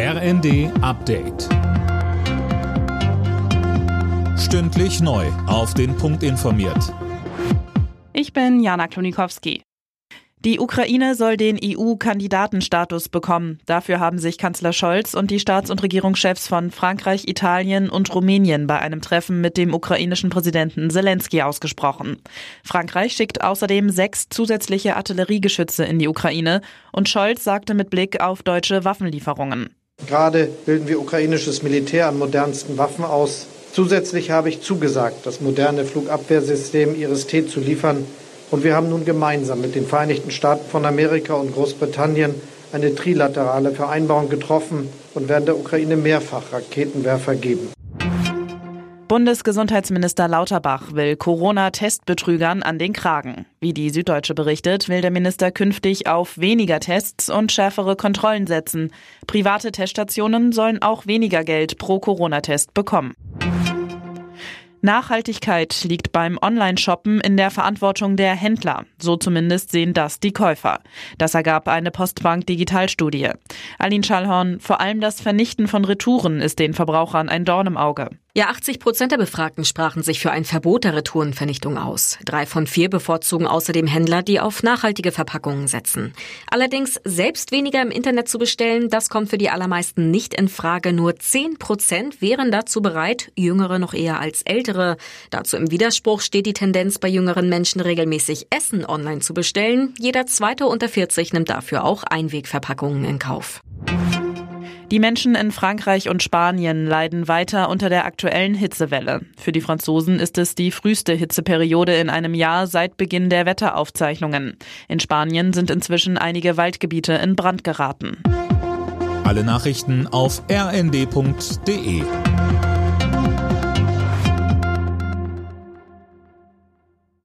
RND Update. Stündlich neu. Auf den Punkt informiert. Ich bin Jana Klonikowski. Die Ukraine soll den EU-Kandidatenstatus bekommen. Dafür haben sich Kanzler Scholz und die Staats- und Regierungschefs von Frankreich, Italien und Rumänien bei einem Treffen mit dem ukrainischen Präsidenten Zelensky ausgesprochen. Frankreich schickt außerdem sechs zusätzliche Artilleriegeschütze in die Ukraine und Scholz sagte mit Blick auf deutsche Waffenlieferungen. Gerade bilden wir ukrainisches Militär an modernsten Waffen aus. Zusätzlich habe ich zugesagt, das moderne Flugabwehrsystem IRIS-T zu liefern. Und wir haben nun gemeinsam mit den Vereinigten Staaten von Amerika und Großbritannien eine trilaterale Vereinbarung getroffen und werden der Ukraine mehrfach Raketenwerfer geben. Bundesgesundheitsminister Lauterbach will Corona-Testbetrügern an den Kragen. Wie die Süddeutsche berichtet, will der Minister künftig auf weniger Tests und schärfere Kontrollen setzen. Private Teststationen sollen auch weniger Geld pro Corona-Test bekommen. Nachhaltigkeit liegt beim Online-Shoppen in der Verantwortung der Händler. So zumindest sehen das die Käufer. Das ergab eine Postbank Digitalstudie. Aline Schallhorn, vor allem das Vernichten von Retouren ist den Verbrauchern ein Dorn im Auge. Ja, 80 Prozent der Befragten sprachen sich für ein Verbot der Retourenvernichtung aus. Drei von vier bevorzugen außerdem Händler, die auf nachhaltige Verpackungen setzen. Allerdings selbst weniger im Internet zu bestellen, das kommt für die allermeisten nicht in Frage. Nur 10 Prozent wären dazu bereit, jüngere noch eher als ältere. Dazu im Widerspruch steht die Tendenz bei jüngeren Menschen regelmäßig Essen online zu bestellen. Jeder zweite unter 40 nimmt dafür auch Einwegverpackungen in Kauf. Die Menschen in Frankreich und Spanien leiden weiter unter der aktuellen Hitzewelle. Für die Franzosen ist es die früheste Hitzeperiode in einem Jahr seit Beginn der Wetteraufzeichnungen. In Spanien sind inzwischen einige Waldgebiete in Brand geraten. Alle Nachrichten auf rnd.de